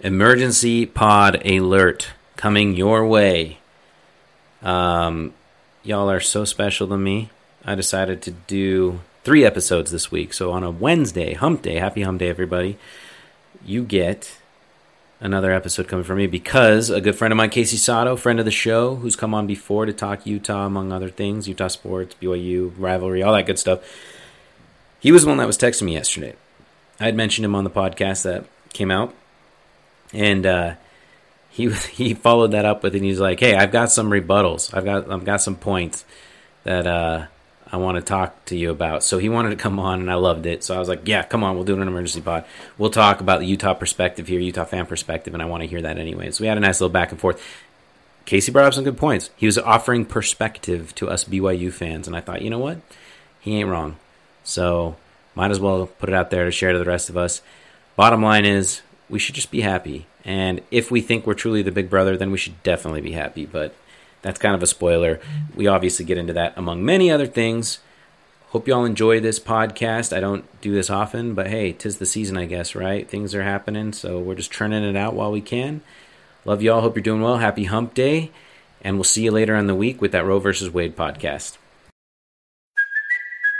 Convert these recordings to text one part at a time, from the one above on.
Emergency pod alert coming your way. Um, y'all are so special to me. I decided to do three episodes this week. So on a Wednesday, hump day, happy hump day, everybody, you get another episode coming from me because a good friend of mine, Casey Sato, friend of the show, who's come on before to talk Utah, among other things, Utah sports, BYU, rivalry, all that good stuff. He was the one that was texting me yesterday. I had mentioned him on the podcast that came out and uh, he he followed that up with and he's like, "Hey, I've got some rebuttals. I've got I've got some points that uh, I want to talk to you about." So he wanted to come on, and I loved it. So I was like, "Yeah, come on, we'll do an emergency pod. We'll talk about the Utah perspective here, Utah fan perspective, and I want to hear that anyway." So we had a nice little back and forth. Casey brought up some good points. He was offering perspective to us BYU fans, and I thought, you know what, he ain't wrong. So might as well put it out there to share to the rest of us. Bottom line is, we should just be happy. And if we think we're truly the big brother, then we should definitely be happy. But that's kind of a spoiler. We obviously get into that among many other things. Hope you all enjoy this podcast. I don't do this often, but hey, tis the season, I guess, right? Things are happening, so we're just churning it out while we can. Love you all. Hope you're doing well. Happy hump day. And we'll see you later on the week with that Roe versus Wade podcast.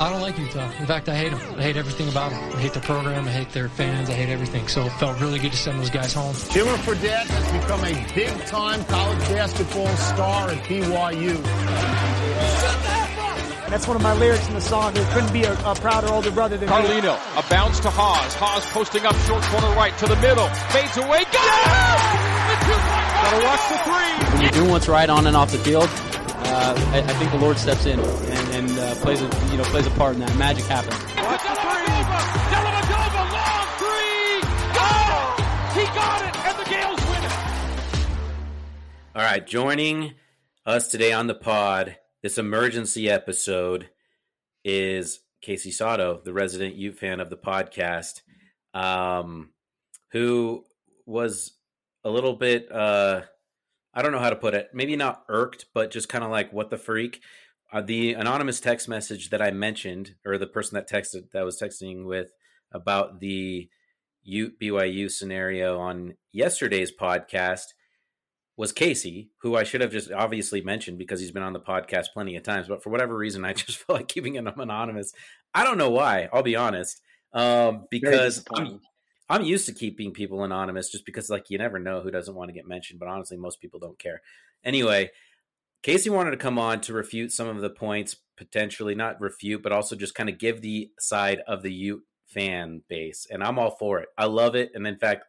I don't like Utah. In fact, I hate them. I hate everything about them. I hate their program. I hate their fans. I hate everything. So it felt really good to send those guys home. Jimmer Fredette has become a big-time college basketball star at BYU. And that's one of my lyrics in the song. There couldn't be a, a prouder older brother than me. Carlino, a bounce to Haws. Haws posting up short corner right to the middle. Fades away. Got it! The two-point Gotta watch the three. You're doing what's right on and off the field, uh, I, I, think the Lord steps in and, and uh, plays a you know plays a part in that. Magic happens. Watch the three. Long three. Got. He got it, and the Gales win it. All right, joining us today on the pod, this emergency episode is Casey Sato, the resident Ute fan of the podcast, um, who was a little bit. Uh, I don't know how to put it. Maybe not irked, but just kind of like what the freak. Uh, the anonymous text message that I mentioned, or the person that texted that was texting with about the U- BYU scenario on yesterday's podcast was Casey, who I should have just obviously mentioned because he's been on the podcast plenty of times. But for whatever reason, I just felt like keeping him anonymous. I don't know why. I'll be honest. Um, because I'm, I'm used to keeping people anonymous just because like you never know who doesn't want to get mentioned, but honestly most people don't care. Anyway, Casey wanted to come on to refute some of the points, potentially not refute, but also just kind of give the side of the Ute fan base. And I'm all for it. I love it. And in fact,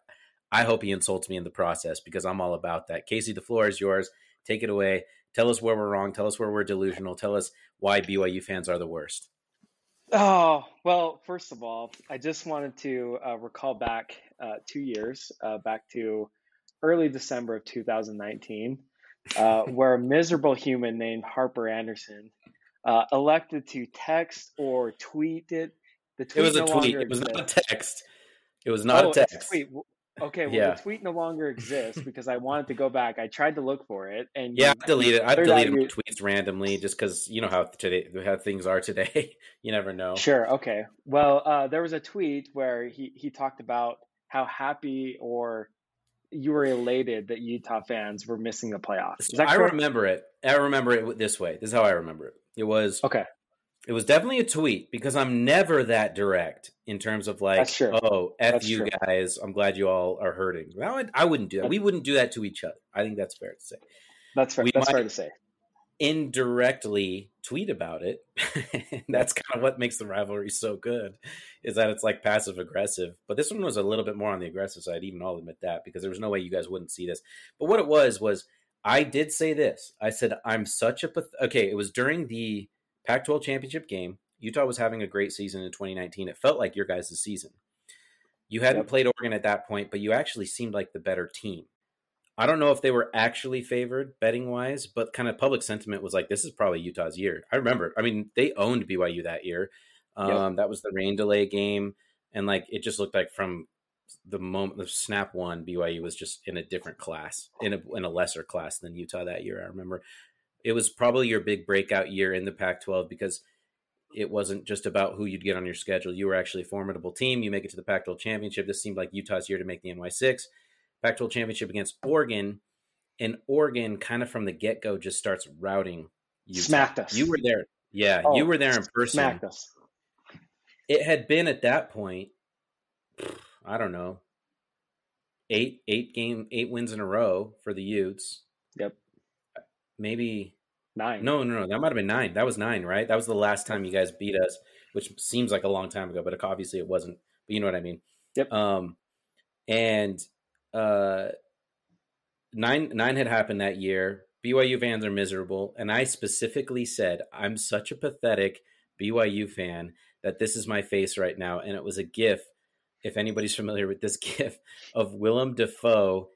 I hope he insults me in the process because I'm all about that. Casey, the floor is yours. Take it away. Tell us where we're wrong. Tell us where we're delusional. Tell us why BYU fans are the worst. Oh, well, first of all, I just wanted to uh, recall back uh, two years, uh, back to early December of 2019, uh, where a miserable human named Harper Anderson uh, elected to text or tweet it. The tweet it was a tweet. It was not a text. It was not oh, a text. A tweet. Okay, well, yeah. the tweet no longer exists because I wanted to go back. I tried to look for it, and yeah, I deleted. I deleted my tweets randomly just because you know how today how things are today. you never know. Sure. Okay. Well, uh, there was a tweet where he he talked about how happy or you were elated that Utah fans were missing the playoffs. I remember it. I remember it this way. This is how I remember it. It was okay. It was definitely a tweet because I'm never that direct in terms of like, oh, f that's you true. guys. I'm glad you all are hurting. Well, I, wouldn't do that. We wouldn't do that to each other. I think that's fair to say. That's fair. We that's fair to say. Indirectly tweet about it. that's kind of what makes the rivalry so good, is that it's like passive aggressive. But this one was a little bit more on the aggressive side. Even I'll admit that because there was no way you guys wouldn't see this. But what it was was I did say this. I said I'm such a path- okay. It was during the Pac 12 championship game. Utah was having a great season in 2019. It felt like your guys' season. You hadn't Yep. played Oregon at that point, but you actually seemed like the better team. I don't know if they were actually favored betting wise, but kind of public sentiment was like, this is probably Utah's year. I remember, I mean, they owned BYU that year. Um, That was the rain delay game. And like, it just looked like from the moment the snap one, BYU was just in a different class, in a, in a lesser class than Utah that year. I remember it was probably your big breakout year in the Pac 12 because it wasn't just about who you'd get on your schedule. You were actually a formidable team. You make it to the Pac 12 championship. This seemed like Utah's year to make the NY6. Pac 12 championship against Oregon. And Oregon, kind of from the get go, just starts routing you. Smacked us. You were there. Yeah, Oh, you were there in person. Smacked us. It had been at that point, I don't know, eight eight game eight wins in a row for the Utes. Yep. Maybe Nine. no, no, no. That might have been nine. That was nine, right? That was the last time you guys beat us, which seems like a long time ago, but obviously it wasn't. But you know what I mean. Yep. Um, and uh, nine nine had happened that year. BYU fans are miserable, and I specifically said I'm such a pathetic BYU fan that this is my face right now, and it was a GIF. If anybody's familiar with this GIF of Willem Dafoe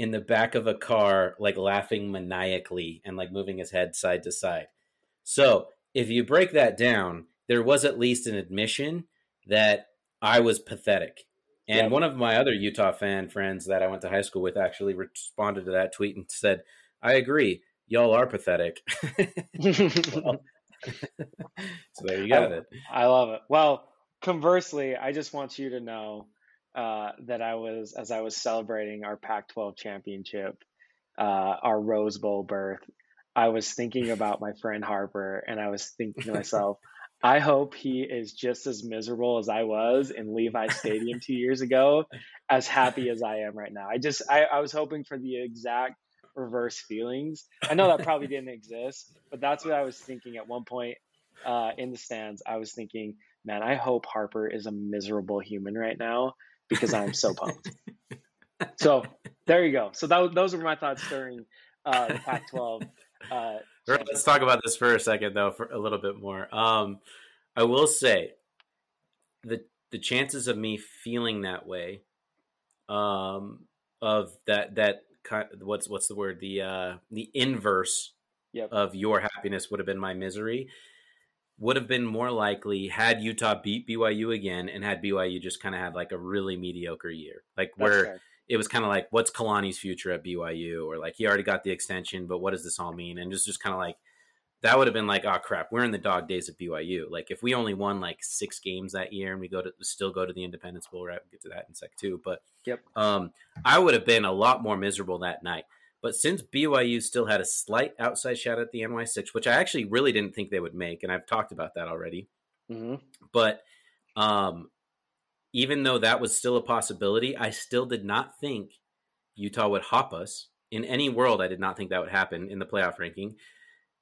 in the back of a car, like laughing maniacally and like moving his head side to side. So if you break that down, there was at least an admission that I was pathetic. And Yep. one of my other Utah fan friends that I went to high school with actually responded to that tweet and said, I agree. Y'all are pathetic. so there you got it. I love it. Well, conversely, I just want you to know uh, that I was, as I was celebrating our Pac 12 championship, uh, our Rose Bowl berth, I was thinking about my friend Harper and I was thinking to myself, I hope he is just as miserable as I was in Levi Stadium two years ago, as happy as I am right now. I just, I, I was hoping for the exact reverse feelings. I know that probably didn't exist, but that's what I was thinking at one point uh, in the stands. I was thinking, man, I hope Harper is a miserable human right now because I'm so pumped. so there you go. So that, those were my thoughts during uh, the Pac-12. Uh, Right, Let's talk about this for a second, though, for a little bit more. Um, I will say the the chances of me feeling that way, um, of that that kind what's what's the word the uh, the inverse Yep. of your happiness would have been my misery. Would have been more likely had Utah beat BYU again and had BYU just kind of had like a really mediocre year, like where it was kind of like, what's Kalani's future at BYU? Or like, he already got the extension, but what does this all mean? And just, just kind of like, that would have been like, oh crap, we're in the dog days of BYU. Like, if we only won like six games that year and we go to still go to the Independence Bowl, right? We'll get to that in sec two. But Yep. um, I would have been a lot more miserable that night. But since BYU still had a slight outside shot at the NY6, which I actually really didn't think they would make, and I've talked about that already, hmm but um, even though that was still a possibility, I still did not think Utah would hop us. In any world, I did not think that would happen in the playoff ranking.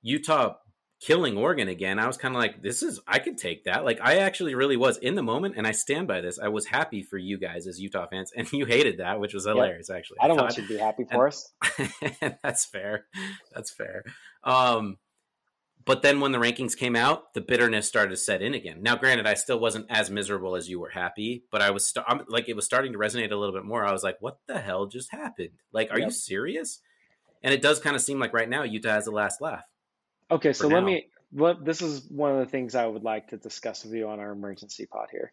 Utah killing Oregon again, I was kind of like, this is, I could take that. Like, I actually really was in the moment, and I stand by this. I was happy for you guys as Utah fans, and you hated that, which was hilarious, actually. I don't thought- want you to be happy for us. That's fair. That's fair. Um, but then when the rankings came out, the bitterness started to set in again. Now, granted, I still wasn't as miserable as you were happy, but I was st- I'm, like, it was starting to resonate a little bit more. I was like, what the hell just happened? Like, are you serious? And it does kind of seem like right now Utah has the last laugh. Okay, so let me. What this is one of the things I would like to discuss with you on our emergency pod here.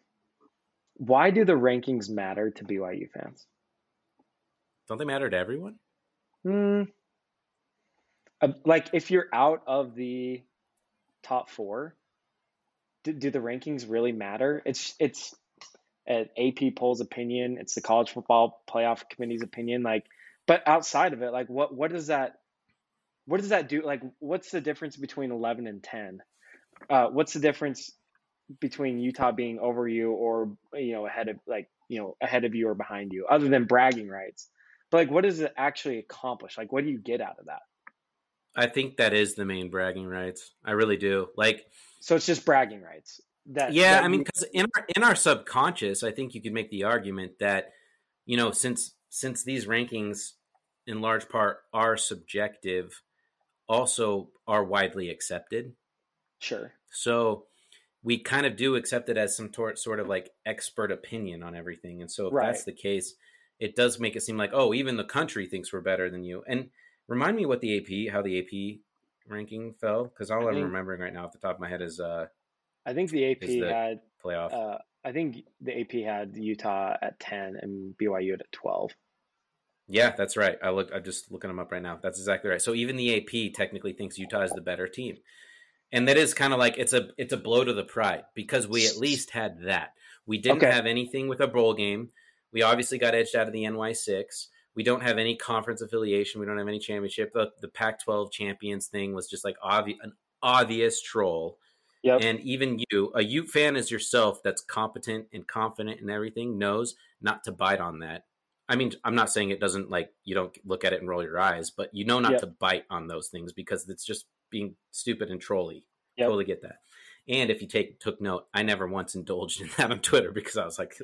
Why do the rankings matter to BYU fans? Don't they matter to everyone? Hmm. Uh, like if you're out of the top four, do, do the rankings really matter? It's it's an AP poll's opinion. It's the college football playoff committee's opinion. Like, but outside of it, like what what does that what does that do? Like, what's the difference between eleven and ten? Uh, what's the difference between Utah being over you or you know ahead of like you know ahead of you or behind you, other than bragging rights? But like, what does it actually accomplish? Like, what do you get out of that? I think that is the main bragging rights. I really do. Like, So it's just bragging rights. That yeah, that I mean, because in our in our subconscious, I think you could make the argument that you know, since since these rankings in large part are subjective, also are widely accepted. sure. So we kind of do accept it as some tor- sort of like expert opinion on everything. And so if Right. that's the case, it does make it seem like, oh, even the country thinks we're better than you. And remind me what the AP, how the AP ranking fell, because all I I'm think- remembering right now off the top of my head is uh I think the AP the had playoff. uh, I think the AP had Utah at ten and BYU at twelve. Yeah, that's right. I look. I'm just looking them up right now. That's exactly right. So even the AP technically thinks Utah is the better team, and that is kind of like it's a it's a blow to the pride because we at least had that. We didn't Okay. have anything with a bowl game. We obviously got edged out of the NY six. We don't have any conference affiliation. We don't have any championship. The, the Pac-12 champions thing was just like obvious, an obvious troll. Yep. And even you, a Ute fan as yourself, that's competent and confident in everything, knows not to bite on that. I mean, I'm not saying it doesn't like you don't look at it and roll your eyes, but you know not Yep. to bite on those things because it's just being stupid and trolly. Yep. Totally get that. And if you take took note, I never once indulged in that on Twitter because I was like,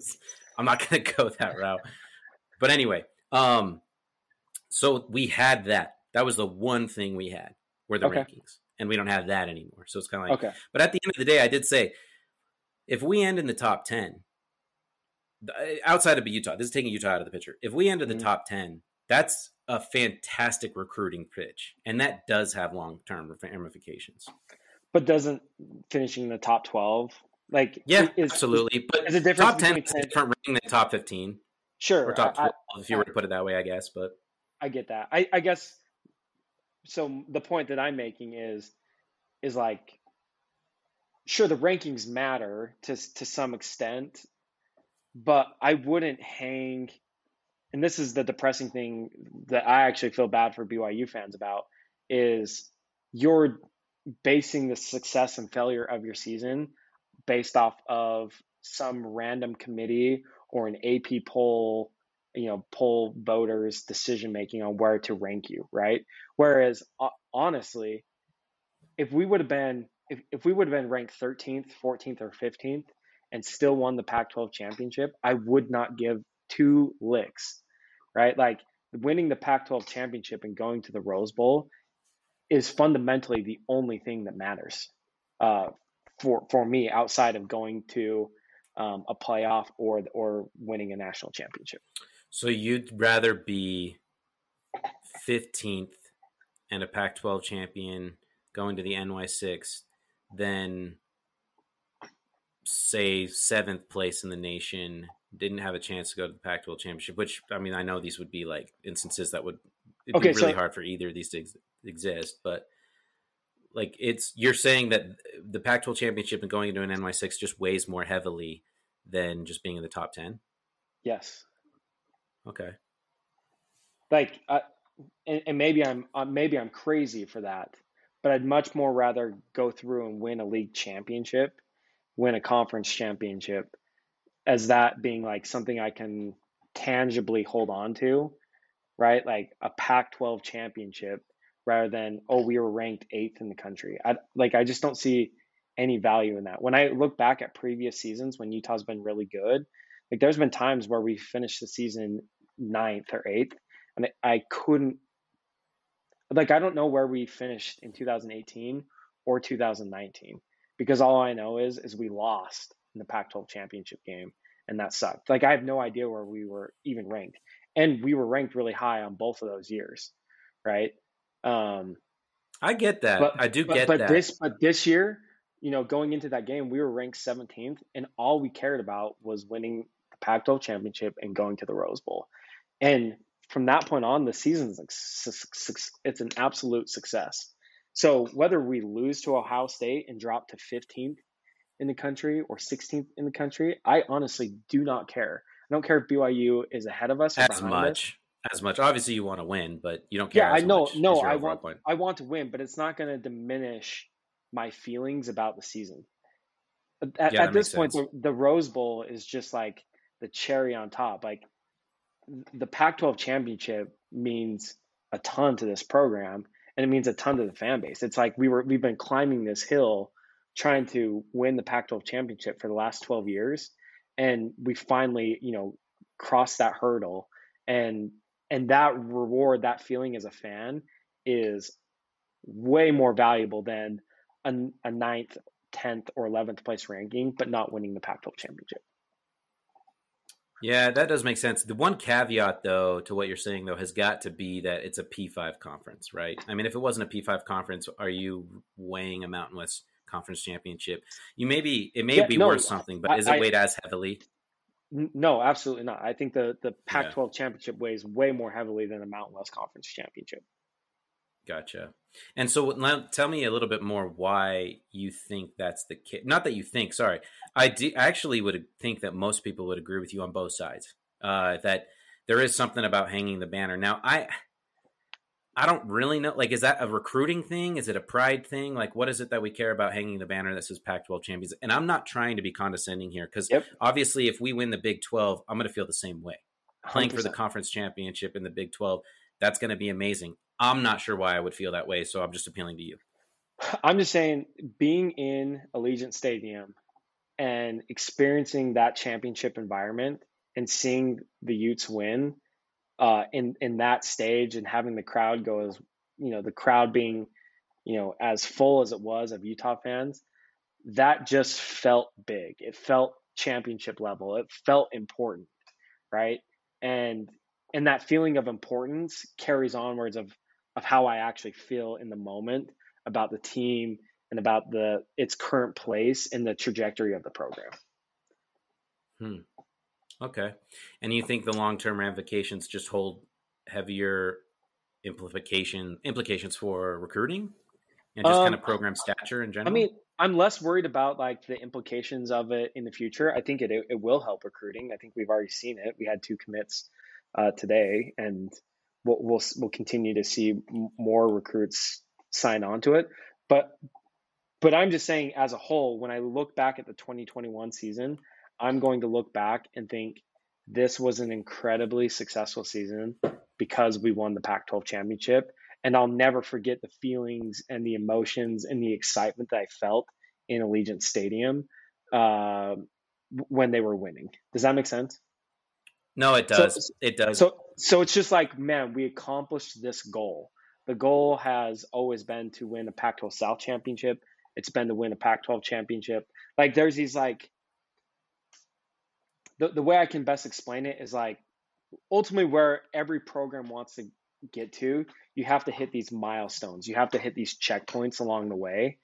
I'm not going to go that route. But anyway, um, so we had that. That was the one thing we had were the Okay. rankings, and we don't have that anymore. So it's kind of like, Okay. but at the end of the day, I did say if we end in the top ten, outside of Utah, this is taking Utah out of the picture. If we end in the Mhm. top ten, that's a fantastic recruiting pitch, and that does have long term ramifications. But doesn't finishing in the top twelve like Yeah, is, absolutely. But is the difference top ten is a different rating than top fifteen Sure, or top I- I- twelve, if you were to put it that way, I guess. But I get that. I, I guess so the point that I'm making is is like sure the rankings matter to to some extent, but I wouldn't hang and this is the depressing thing that I actually feel bad for BYU fans about is you're basing the success and failure of your season based off of some random committee or an AP poll you know poll voters decision making on where to rank you right? Whereas honestly if we would have been if, if we would have been ranked 13th 14th or 15th and still won the pac 12 championship i would not give two licks right? Like winning the pac 12 championship and going to the rose bowl is fundamentally the only thing that matters uh, for for me outside of going to um, a playoff or or winning a national championship. So you'd rather be fifteenth and a Pac-12 champion going to the NY6 than say seventh place in the nation didn't have a chance to go to the Pac-12 championship. Which I mean, I know these would be like instances that would it'd Okay, be really so- hard for either of these to ex- exist, but. Like it's you're saying that the Pac-12 championship and going into an NY6 just weighs more heavily than just being in the top ten. yes Okay. like uh, and, and maybe I'm uh, maybe I'm crazy for that, but I'd much more rather go through and win a league championship, win a conference championship, as that being like something I can tangibly hold on to, right? Like a Pac-12 championship rather than oh we were ranked eighth in the country. I like I just don't see any value in that. When I look back at previous seasons when Utah's been really good, like there's been times where we finished the season ninth or eighth and I couldn't like I don't know where we finished in 2018 or 2019 because all I know is is we lost in the Pac-12 championship game and that sucked. Like I have no idea where we were even ranked, and we were ranked really high on both of those years, right? Um, I get that. but I do but, get but that. this but this year, you know, going into that game, we were ranked 17th, and all we cared about was winning the Pac-12 championship and going to the Rose Bowl. And from that point on, the season's like it's an absolute success. So whether we lose to Ohio State and drop to 15th in the country or 16th in the country, I honestly do not care. I don't care if BYU is ahead of us as behind us. much as much. Obviously, you want to win, but you don't care. Yeah, I know. much, No, I want point. I want to win, but it's not going to diminish my feelings about the season. At, Yeah, at this point, the, the Rose Bowl is just like the cherry on top. Like the Pac-12 championship means a ton to this program, and it means a ton to the fan base. It's like we were we've been climbing this hill trying to win the Pac-12 championship for the last 12 years, and we finally, you know, crossed that hurdle, and and that reward, that feeling as a fan, is way more valuable than a, a ninth 10th or 11th place ranking, but not winning the Pac 12 championship. Yeah, that does make sense. The one caveat, though, to what you're saying, though, has got to be that it's a P5 conference, right? I mean, if it wasn't a P5 conference, are you weighing a Mountain West Conference championship? You may be, it may Yeah, be no, worth something, but is it I- weighed as heavily? No, absolutely not. I think the, the Pac 12 championship weighs way more heavily than the Mountain West Conference championship. Gotcha. And so now tell me a little bit more why you think that's the case. Not that you think, sorry. I do, actually would think that most people would agree with you on both sides. Uh, that there is something about hanging the banner. Now, I I don't really know. Like, is that a recruiting thing? Is it a pride thing? Like, what is it that we care about hanging the banner that says Pac-12 champions? And I'm not trying to be condescending here because Yep. obviously, if we win the Big 12, I'm going to feel the same way. Playing for the conference championship in the Big 12, that's going to be amazing. I'm not sure why I would feel that way, so I'm just appealing to you. I'm just saying, being in Allegiant Stadium and experiencing that championship environment and seeing the Utes win uh, in in that stage and having the crowd go as you know the crowd being you know as full as it was of Utah fans, that just felt big. It felt championship level. It felt important, right? And and that feeling of importance carries onwards of of how I actually feel in the moment about the team and about the its current place in the trajectory of the program. Hmm. Okay. And you think the long term ramifications just hold heavier implication implications for recruiting and just kind of Um, program stature in general? I mean, I'm less worried about like the implications of it in the future. I think it it will help recruiting. I think we've already seen it. We had two commits uh, today, and we'll, we'll we'll continue to see more recruits sign on to it. But but I'm just saying, as a whole, when I look back at the 2021 season, I'm going to look back and think this was an incredibly successful season because we won the Pac 12 championship. And I'll never forget the feelings and the emotions and the excitement that I felt in Allegiant Stadium uh, when they were winning. Does that make sense? No, it so- does. it does. So, so it's just like, man, we accomplished this goal. The goal has always been to win a Pac-12 South championship. It's been to win a Pac-12 championship. Like, there's these like, the the way I can best explain it is like, ultimately, where every program wants to get to, you have to hit these milestones. You have to hit these checkpoints along the way,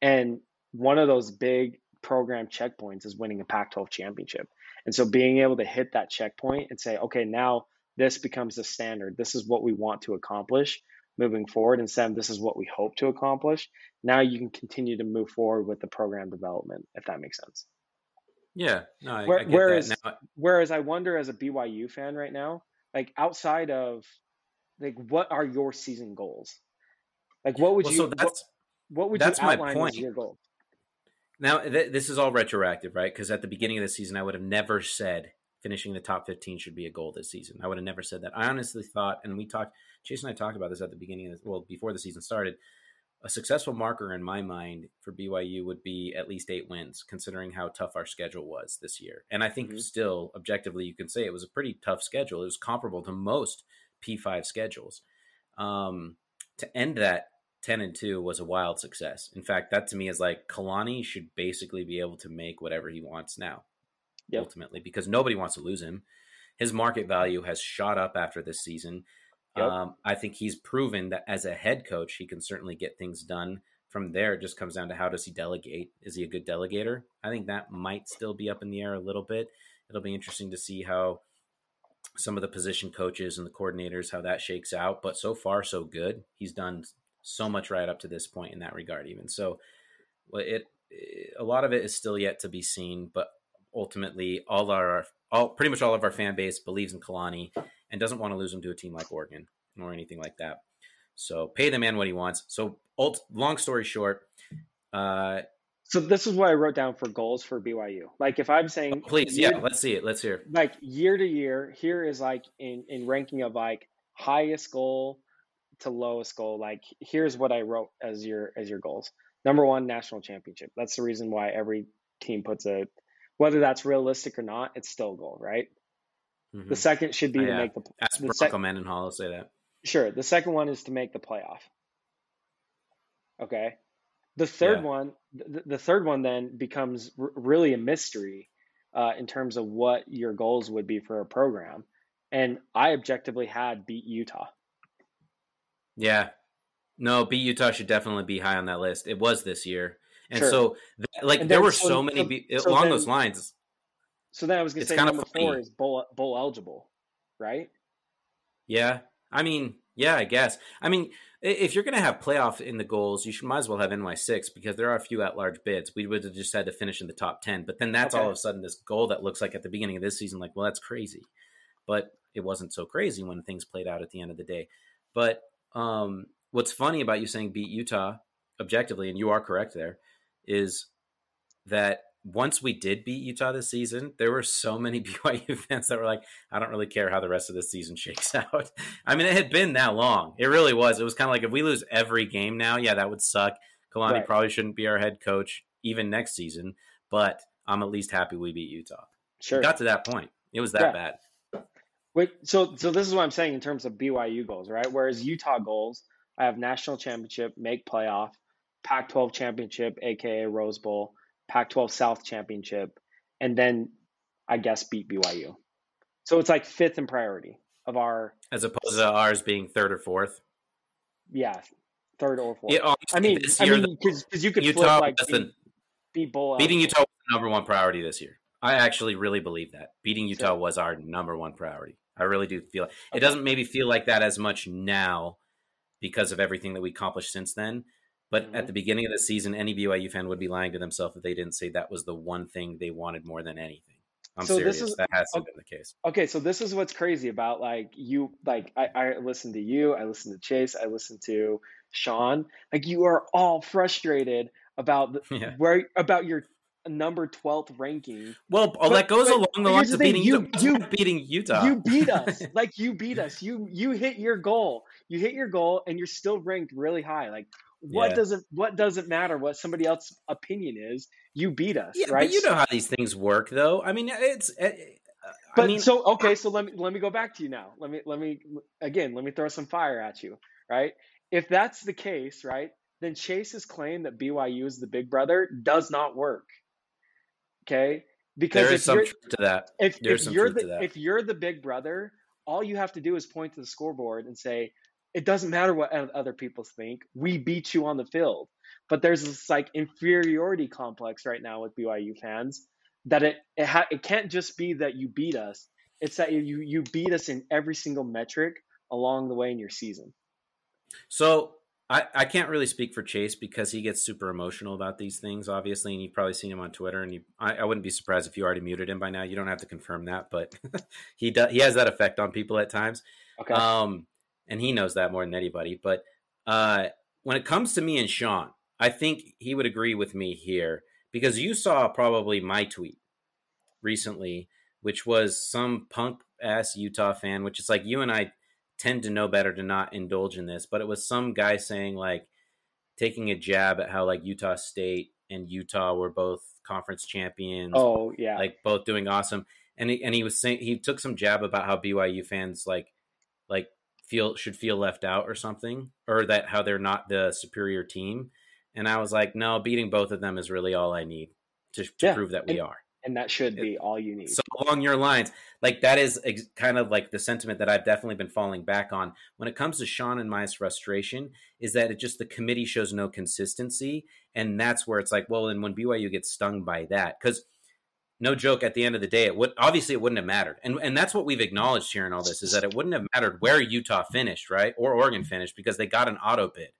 and one of those big program checkpoints is winning a Pac-12 championship. And so being able to hit that checkpoint and say, okay, now this becomes the standard. This is what we want to accomplish moving forward. Instead of this is what we hope to accomplish. Now you can continue to move forward with the program development, if that makes sense. yeah. No, I, Where- I get whereas- that. Now, Whereas I wonder as a BYU fan right now, like outside of like what are your season goals? Like what would well, you so what, that's what would that's you my outline point. as your goal? Now, th- this is all retroactive, right? Because at the beginning of the season, I would have never said finishing the top 15 should be a goal this season. I would have never said that. I honestly thought, and we talked, Chase and I talked about this at the beginning of the, well, before the season started. A successful marker in my mind for BYU would be at least eight wins, considering how tough our schedule was this year. And I think Mhm. still, objectively, you can say it was a pretty tough schedule. It was comparable to most P5 schedules. Um, to end that 10 and 2 was a wild success. In fact, that to me is like Kalani should basically be able to make whatever he wants now, Yep. ultimately, because nobody wants to lose him. His market value has shot up after this season. Yep. Um, I think he's proven that as a head coach, he can certainly get things done. From there, it just comes down to how does he delegate? Is he a good delegator? I think that might still be up in the air a little bit. It'll be interesting to see how some of the position coaches and the coordinators how that shakes out. But so far, so good. He's done so much right up to this point in that regard. Even so, it, it a lot of it is still yet to be seen. But ultimately, all our all pretty much all of our fan base believes in Kalani and doesn't want to lose him to a team like Oregon or anything like that. So pay the man what he wants. So ult, long story short, uh, So this is what I wrote down for goals for BYU. Like if I'm saying please, year- yeah, let's see it. Let's hear. like year to year, here is like in in ranking of like highest goal to lowest goal. Like here's what I wrote as your as your goals. Number one, national championship. That's the reason why every team puts a whether that's realistic or not, it's still a goal, right? Mhm. The second should be Oh, to yeah. make the Ask the Bronco sec- Mendenhall say that. sure. The second one is to make the playoff. Okay. The third Yeah. one, the, the third one then becomes r- really a mystery uh, in terms of what your goals would be for a program. And I objectively had beat Utah. Yeah. No, beat Utah should definitely be high on that list. It was this year. And Sure. so, th- like, And there were so- so many, so- be- so along then- those lines. So then I was going to say number four is bowl bowl eligible, right? Yeah. I mean, yeah, I guess. I mean, if you're going to have playoff in the goals, you should might as well have NY6 because there are a few at large bids. We would have just had to finish in the top 10. But then that's all of a sudden this goal that looks like at the beginning of this season, like, well, that's crazy. But it wasn't so crazy when things played out at the end of the day. But um, what's funny about you saying beat Utah objectively, and you are correct there, is that once we did beat Utah this season, there were so many BYU fans that were like, I don't really care how the rest of this season shakes out. I mean, it had been that long. It really was. It was kind of like if we lose every game now, yeah, that would suck. Kalani Right. probably shouldn't be our head coach even next season, but I'm at least happy we beat Utah. Sure. Got to that point. It was that Yeah. bad. Wait, so so this is what I'm saying in terms of BYU goals, right? Whereas Utah goals, I have national championship, make playoff, Pac-12 championship, aka Rose Bowl, Pac-12 South championship, and then I guess beat BYU. So it's like fifth in priority of our As opposed to ours being third or fourth. yeah third or fourth. Yeah, honestly, I mean, this I mean, because you could Utah flip like the- beat bowl beating. Utah was the number one priority this year. I actually really believe that beating Utah was our number one priority. I really do feel it. Okay. It doesn't maybe feel like that as much now because of everything that we accomplished since then. But Mhm. at the beginning of the season, any BYU fan would be lying to themselves if they didn't say that was the one thing they wanted more than anything. I'm So this serious. is- that has okay. been the case. Okay, so this is what's crazy about like you like I, I listen to you, I listen to Chase, I listen to Sean. Like you are all frustrated about the, Yeah. where about your number twelfth ranking. Well, oh, But- that goes but- along the lines of beating you- Utah. you- beating Utah. You beat us. like you beat us. You you hit your goal. You hit your goal and you're still ranked really high. Like what Yeah. doesn't what doesn't matter what somebody else's opinion is? You beat us, yeah, right? but you know how these things work, though. I mean, it's. uh, But I mean, so okay, so let me let me go back to you now. Let me let me again let me throw some fire at you, right? If that's the case, right, then Chase's claim that BYU is the big brother does not work. Okay, because there if some you're truth to that. if, if you're the if you're the big brother, all you have to do is point to the scoreboard and say, "It doesn't matter what other people think. We beat you on the field." But there's this like inferiority complex right now with BYU fans that it it, ha- it can't just be that you beat us. It's that you you beat us in every single metric along the way in your season. So I, I can't really speak for Chase because he gets super emotional about these things, obviously, and you've probably seen him on Twitter. And you, I, I wouldn't be surprised if you already muted him by now. You don't have to confirm that, but he does. He has that effect on people at times, Okay. um, and he knows that more than anybody. But uh, when it comes to me and Sean, I think he would agree with me here because you saw probably my tweet recently, which was some punk ass Utah fan, which is like you and I tend to know better to not indulge in this, but it was some guy saying like taking a jab at how like Utah State and Utah were both conference champions, oh yeah. like both doing awesome. And he, and he was saying he took some jab about how BYU fans like like feel should feel left out or something, or that how they're not the superior team. And I was like, no, beating both of them is really all I need to, to Yeah, prove that we and- are. And that should be all you need. So along your lines, like that is ex- kind of like the sentiment that I've definitely been falling back on when it comes to Sean and my frustration is that it just the committee shows no consistency, and that's where it's like, well, and when BYU gets stung by that, because no joke, at the end of the day, it would obviously it wouldn't have mattered, and and that's what we've acknowledged here in all this is that it wouldn't have mattered where Utah finished, right, or Oregon finished because they got an auto bid.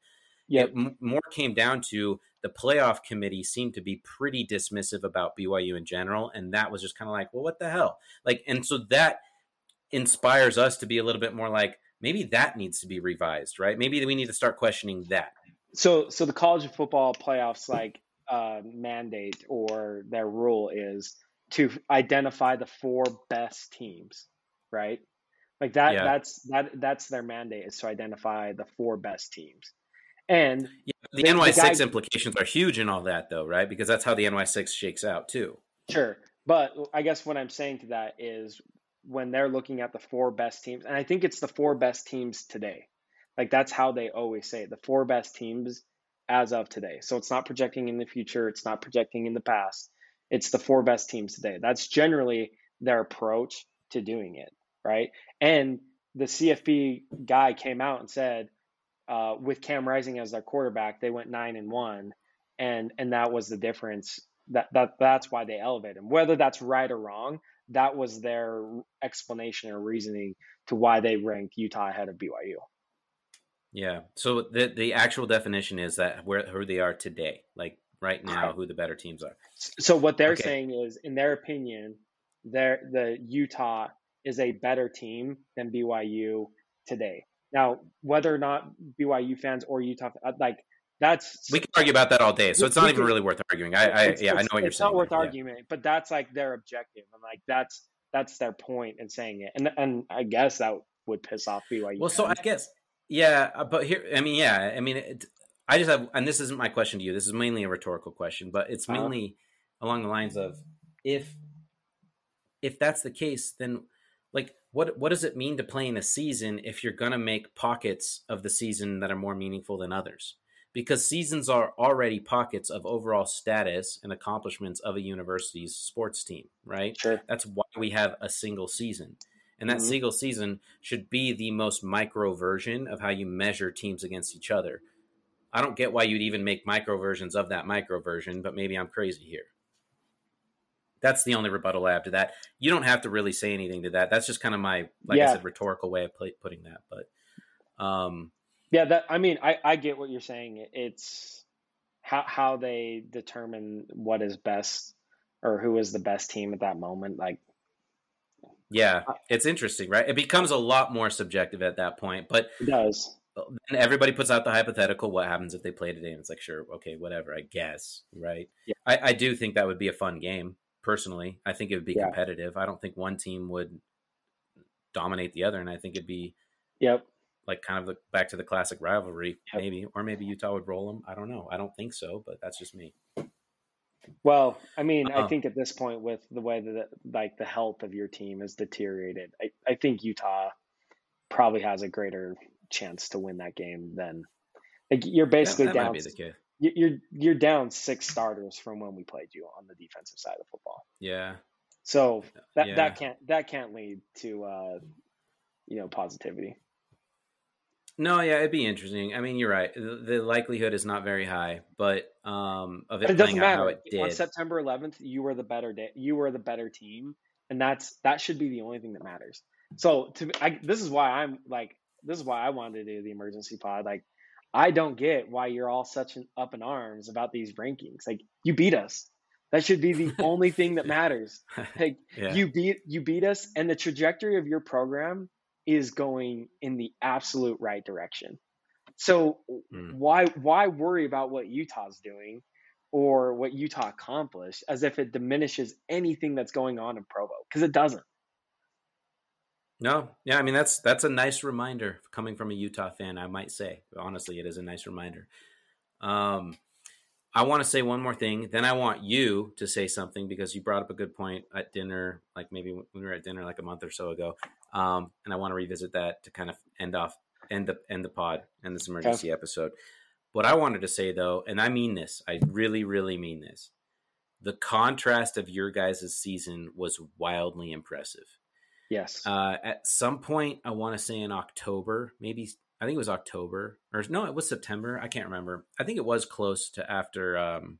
Yeah, m- more came down to the playoff committee seemed to be pretty dismissive about BYU in general, and that was just kind of like, well, what the hell? Like, and so that inspires us to be a little bit more like maybe that needs to be revised, right? Maybe we need to start questioning that. So, so the college of football playoffs like uh, mandate or their rule is to identify the four best teams, right? Like that. Yeah. That's that. That's their mandate is to identify the four best teams, and Yeah, the, The- the NY6 guy- implications are huge in all that, though, right? Because that's how the NY6 shakes out too. Sure. But I guess what I'm saying to that is when they're looking at the four best teams, and I think it's the four best teams today. Like that's how they always say it. The four best teams as of today. So it's not projecting in the future, it's not projecting in the past. It's the four best teams today. That's generally their approach to doing it, right? And the CFP guy came out and said, uh, with Cam Rising as their quarterback, they went nine and one, and and that was the difference. That that that's why they elevated him. Whether that's right or wrong, that was their explanation or reasoning to why they ranked Utah ahead of BYU. Yeah. So the the actual definition is that where who they are today, like right now, who the better teams are. So what they're okay. saying is, in their opinion, their the Utah is a better team than BYU today. Now, whether or not BYU fans or Utah uh, like that's we can argue about that all day, so it's not even really worth arguing. I, I yeah, I know what you're saying. It's not worth arguing, but that's like their objective, and like that's that's their point in saying it, and and I guess that would piss off BYU. Well, fans. so I guess yeah, uh, but here, I mean, yeah, I mean, it, I just have, and this isn't my question to you. This is mainly a rhetorical question, but it's uh-huh. mainly uh-huh. along the lines of if if that's the case, then what what does it mean to play in a season if you're gonna make pockets of the season that are more meaningful than others? Because seasons are already pockets of overall status and accomplishments of a university's sports team, right? Sure. That's why we have a single season. And that mm-hmm. single season should be the most micro version of how you measure teams against each other. I don't get why you'd even make micro versions of that micro version, but maybe I'm crazy here. That's the only rebuttal I have to that. You don't have to really say anything to that. That's just kind of my, like yeah. I said, rhetorical way of play, putting that. But, um, yeah, that I mean, I I get what you're saying. It's how how they determine what is best or who is the best team at that moment. Like yeah, it's interesting, right? It becomes a lot more subjective at that point, but it does. And everybody puts out the hypothetical: what happens if they play today? And it's like, sure, okay, whatever, I guess, right? Yeah. I, I do think that would be a fun game. Personally, I think it would be yeah. competitive. I don't think one team would dominate the other, and I think it'd be, yep, like kind of the, back to the classic rivalry, yep. maybe, or maybe Utah would roll them. I don't know. I don't think so, but that's just me. Well, I mean, uh-huh. I think at this point, with the way that like the health of your team is deteriorated, I, I think Utah probably has a greater chance to win that game than like you're basically that down. You're you're down six starters from when we played you on the defensive side of football. Yeah. So that yeah. that can't that can't lead to uh, you know positivity. No, yeah, it'd be interesting. I mean, you're right. The, the likelihood is not very high, but um, of it, it doesn't matter. It did. On September 11th, you were the better day. You were the better team, and that's that should be the only thing that matters. So, to I, this is why I'm like, this is why I wanted to do the emergency pod. Like, I don't get why you're all such an up in arms about these rankings. Like, you beat us. That should be the only thing that matters. Like, yeah. you beat you beat us, and the trajectory of your program is going in the absolute right direction. So mm. why why worry about what Utah's doing or what Utah accomplished as if it diminishes anything that's going on in Provo because it doesn't. No, yeah, I mean that's that's a nice reminder coming from a Utah fan. I might say honestly, it is a nice reminder. Um, I want to say one more thing. Then I want you to say something because you brought up a good point at dinner, like maybe when we were at dinner like a month or so ago. Um, and I want to revisit that to kind of end off, end the end the pod and this emergency okay. episode. What I wanted to say though, and I mean this, I really, really mean this. The contrast of your guys' season was wildly impressive. Yes. Uh, at some point, I want to say in October, maybe I think it was October or no, it was September. I can't remember. I think it was close to after. Um,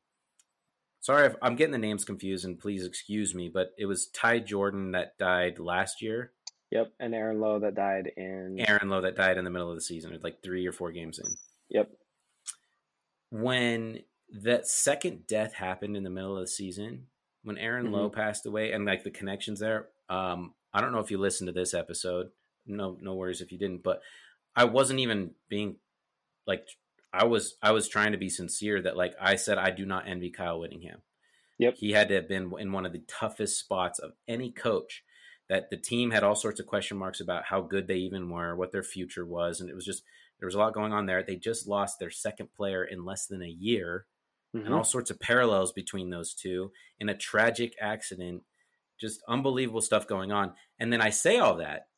sorry if I'm getting the names confused, and please excuse me, but it was Ty Jordan that died last year. Yep, and Aaron Lowe that died in Aaron Lowe that died in the middle of the season, like three or four games in. Yep. When that second death happened in the middle of the season, when Aaron mm-hmm. Lowe passed away, and like the connections there, um, I don't know if you listened to this episode. No, no worries if you didn't, but I wasn't even being like I was I was trying to be sincere that like I said I do not envy Kyle Whittingham. Yep. He had to have been in one of the toughest spots of any coach that the team had all sorts of question marks about how good they even were, what their future was, and it was just there was a lot going on there. They just lost their second player in less than a year, mm-hmm. and all sorts of parallels between those two in a tragic accident. Just unbelievable stuff going on. And then I say all that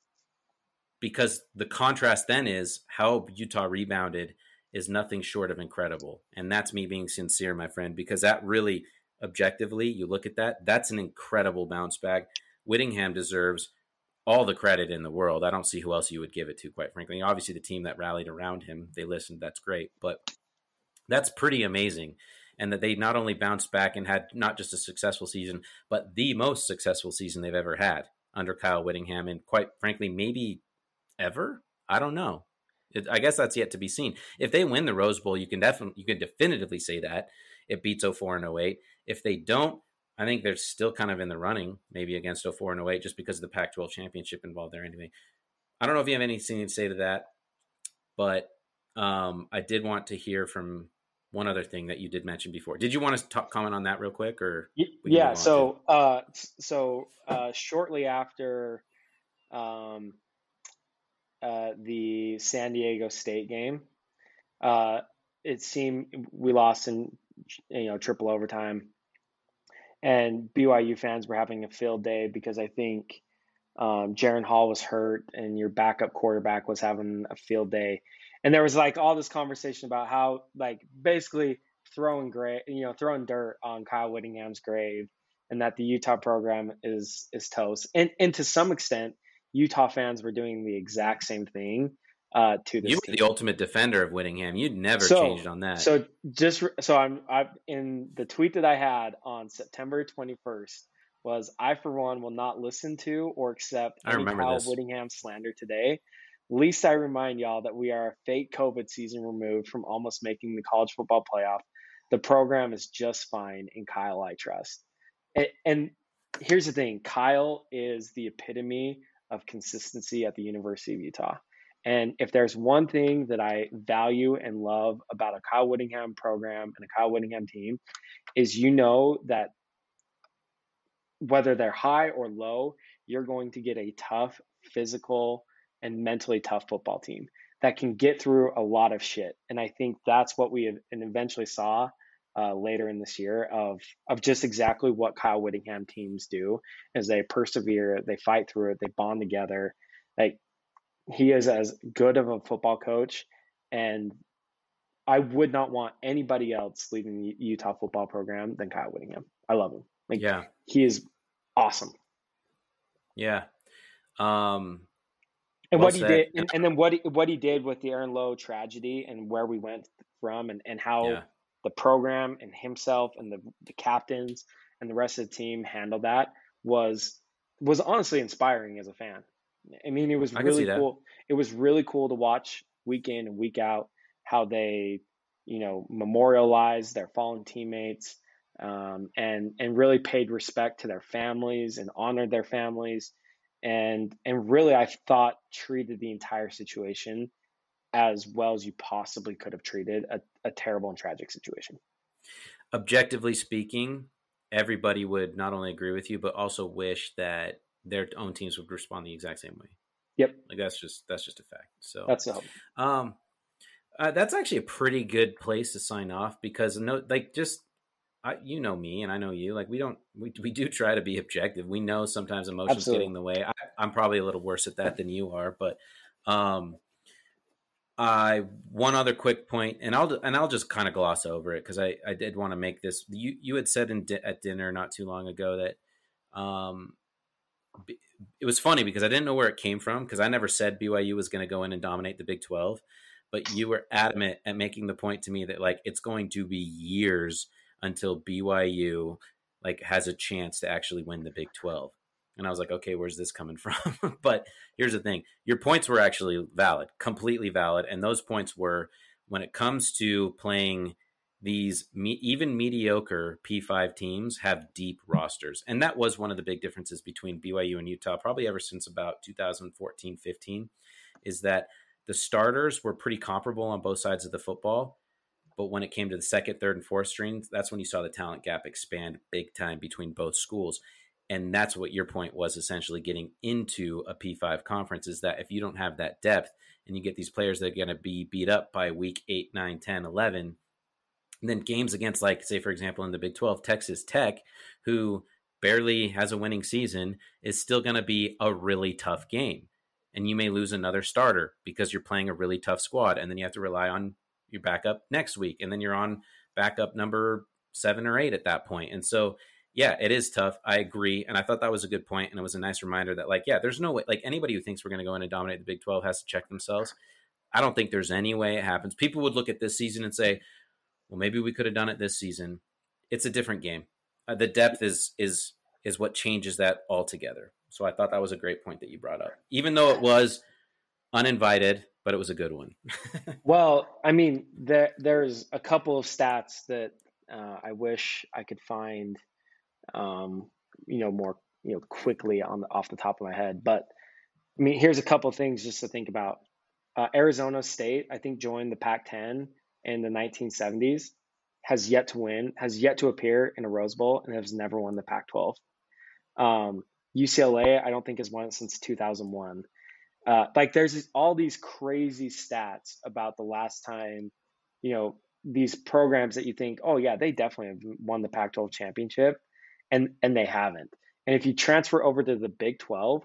because the contrast then is how Utah rebounded is nothing short of incredible. And that's me being sincere, my friend, because that really, objectively, you look at that, that's an incredible bounce back. Whittingham deserves all the credit in the world. I don't see who else you would give it to, quite frankly. Obviously, the team that rallied around him, they listened. That's great. But that's pretty amazing. And that they not only bounced back and had not just a successful season, but the most successful season they've ever had under Kyle Whittingham. And quite frankly, maybe ever. I don't know. It, I guess that's yet to be seen. If they win the Rose Bowl, you can definitely you can definitively say that it beats 04 and 08. If they don't, I think they're still kind of in the running, maybe against 04 and 08, just because of the Pac-12 championship involved there. Anyway, I don't know if you have anything to say to that, but um, I did want to hear from one other thing that you did mention before. Did you want to talk, comment on that real quick, or yeah? So, uh, so uh, shortly after um, uh, the San Diego State game. Uh, it seemed we lost in you know triple overtime, and BYU fans were having a field day because I think um, Jaren Hall was hurt and your backup quarterback was having a field day, and there was like all this conversation about how like basically throwing grave you know throwing dirt on Kyle Whittingham's grave and that the Utah program is is toast and and to some extent Utah fans were doing the exact same thing uh, to this. You were team. the ultimate defender of Whittingham. You'd never so, changed on that. So just so I'm, I in the tweet that I had on September 21st was I for one will not listen to or accept I any Kyle this. Whittingham slander today. Least I remind y'all that we are a fake COVID season removed from almost making the college football playoff. The program is just fine, and Kyle I trust. and, and here's the thing: Kyle is the epitome of consistency at the University of Utah. And if there's one thing that I value and love about a Kyle Whittingham program and a Kyle Whittingham team is you know that whether they're high or low, you're going to get a tough, physical, and mentally tough football team that can get through a lot of shit. And I think that's what we and eventually saw uh, later in this year of of just exactly what Kyle Whittingham teams do is they persevere, they fight through it, they bond together. Like he is as good of a football coach, and I would not want anybody else leading the Utah football program than Kyle Whittingham. I love him. Like yeah, he is awesome. Yeah. Um, and well what he did, and, and, then what he, what he did with the Aaron Lowe tragedy, and where we went from, and and how yeah the program and himself and the, the captains and the rest of the team handled that was was honestly inspiring as a fan. I mean, it was really cool. It was really cool to watch week in and week out how they, you know, memorialized their fallen teammates um, and and really paid respect to their families and honored their families and and really I thought treated the entire situation as well as you possibly could have treated a, a terrible and tragic situation. Objectively speaking, everybody would not only agree with you, but also wish that their own teams would respond the exact same way. Yep. Like that's just that's just a fact. So that's a um uh, that's actually a pretty good place to sign off because no like just I, you know me and I know you like we don't we, we do try to be objective. We know sometimes emotions Absolutely. getting in the way. I, I'm probably a little worse at that than you are, but um I one other quick point, and I'll and I'll just kind of gloss over it because I, I did want to make this. You you had said in di- at dinner not too long ago that um, it was funny because I didn't know where it came from because I never said BYU was going to go in and dominate the Big Twelve, but you were adamant at making the point to me that like it's going to be years until BYU like has a chance to actually win the Big Twelve. And I was like, okay, where's this coming from? but here's the thing your points were actually valid, completely valid. And those points were when it comes to playing these me- even mediocre P5 teams have deep rosters. And that was one of the big differences between BYU and Utah, probably ever since about 2014 15, is that the starters were pretty comparable on both sides of the football. But when it came to the second, third, and fourth strings, that's when you saw the talent gap expand big time between both schools and that's what your point was essentially getting into a P5 conference is that if you don't have that depth and you get these players that are going to be beat up by week 8, 9, 10, 11, then games against, like, say, for example, in the Big 12, Texas Tech, who barely has a winning season, is still going to be a really tough game. And you may lose another starter because you're playing a really tough squad. And then you have to rely on you're back up next week, and then you're on backup number seven or eight at that point. And so, yeah, it is tough. I agree, and I thought that was a good point, and it was a nice reminder that, like, yeah, there's no way. Like anybody who thinks we're going to go in and dominate the Big Twelve has to check themselves. I don't think there's any way it happens. People would look at this season and say, well, maybe we could have done it this season. It's a different game. Uh, the depth is is is what changes that altogether. So I thought that was a great point that you brought up, even though it was uninvited, but it was a good one. well, I mean, there there's a couple of stats that uh, I wish I could find, um, you know, more you know quickly on the, off the top of my head. But I mean, here's a couple of things just to think about. Uh, Arizona State, I think, joined the Pac-10 in the 1970s, has yet to win, has yet to appear in a Rose Bowl, and has never won the Pac-12. Um, UCLA, I don't think has won it since 2001. Uh, like there's all these crazy stats about the last time, you know, these programs that you think, oh yeah, they definitely have won the Pac-12 championship, and and they haven't. And if you transfer over to the Big 12,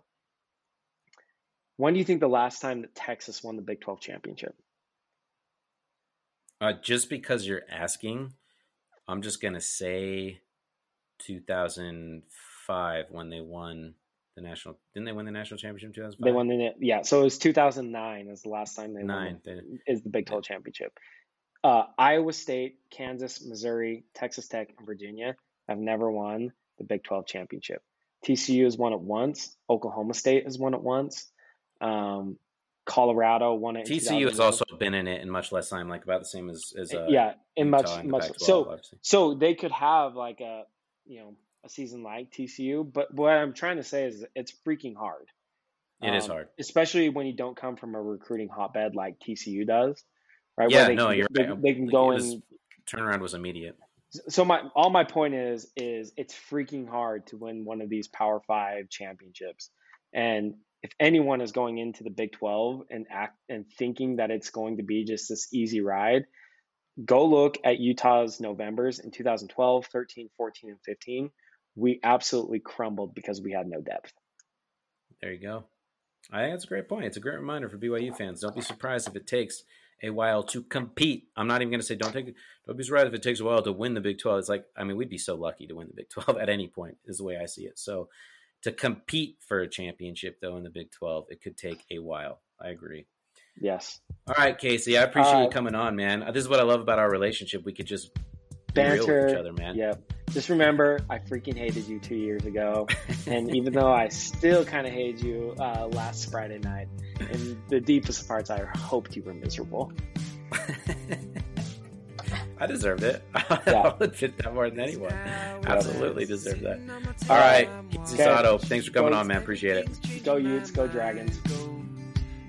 when do you think the last time that Texas won the Big 12 championship? Uh, just because you're asking, I'm just gonna say 2005 when they won the national. Didn't they win the national championship? 2005. They won the yeah. So it was 2009 is the last time they Nine, won. They, is the Big 12 championship. Uh, Iowa State, Kansas, Missouri, Texas Tech, and Virginia have never won the Big 12 championship. TCU has won it once. Oklahoma State has won it once. Um, Colorado won it. TCU has also been in it in much less time, like about the same as as uh, yeah, in much much. So obviously. so they could have like a you know a season like TCU, but what I'm trying to say is it's freaking hard. It um, is hard, especially when you don't come from a recruiting hotbed like TCU does, right? Yeah, no, can, you're they, right. They can go in. Turnaround was immediate. So my all my point is is it's freaking hard to win one of these Power Five championships, and if anyone is going into the Big 12 and act and thinking that it's going to be just this easy ride, go look at Utah's Novembers in 2012, 13, 14, and 15. We absolutely crumbled because we had no depth. There you go. I think that's a great point. It's a great reminder for BYU fans. Don't be surprised if it takes a while to compete. I'm not even going to say don't take don't be surprised if it takes a while to win the Big 12. It's like I mean we'd be so lucky to win the Big 12 at any point is the way I see it. So to compete for a championship, though, in the Big 12, it could take a while. I agree. Yes. All right, Casey. I appreciate uh, you coming on, man. This is what I love about our relationship. We could just banter with each other, man. Yep. Just remember, I freaking hated you two years ago, and even though I still kind of hated you uh, last Friday night, in the deepest parts, I hoped you were miserable. I deserved it. Yeah. I'll admit that more than anyone. Absolutely deserve that. All right, okay. Sato, thanks for coming go, on, man. Appreciate it. Go Utes, go Dragons.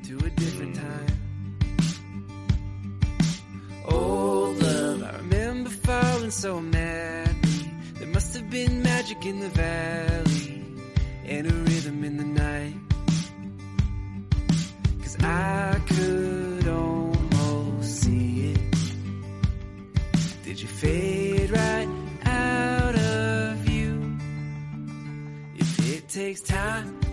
To a different time. Old love, I remember falling so madly. There must have been magic in the valley and a rhythm in the night. Cause I could almost see it. Did you fade right out of you? If it takes time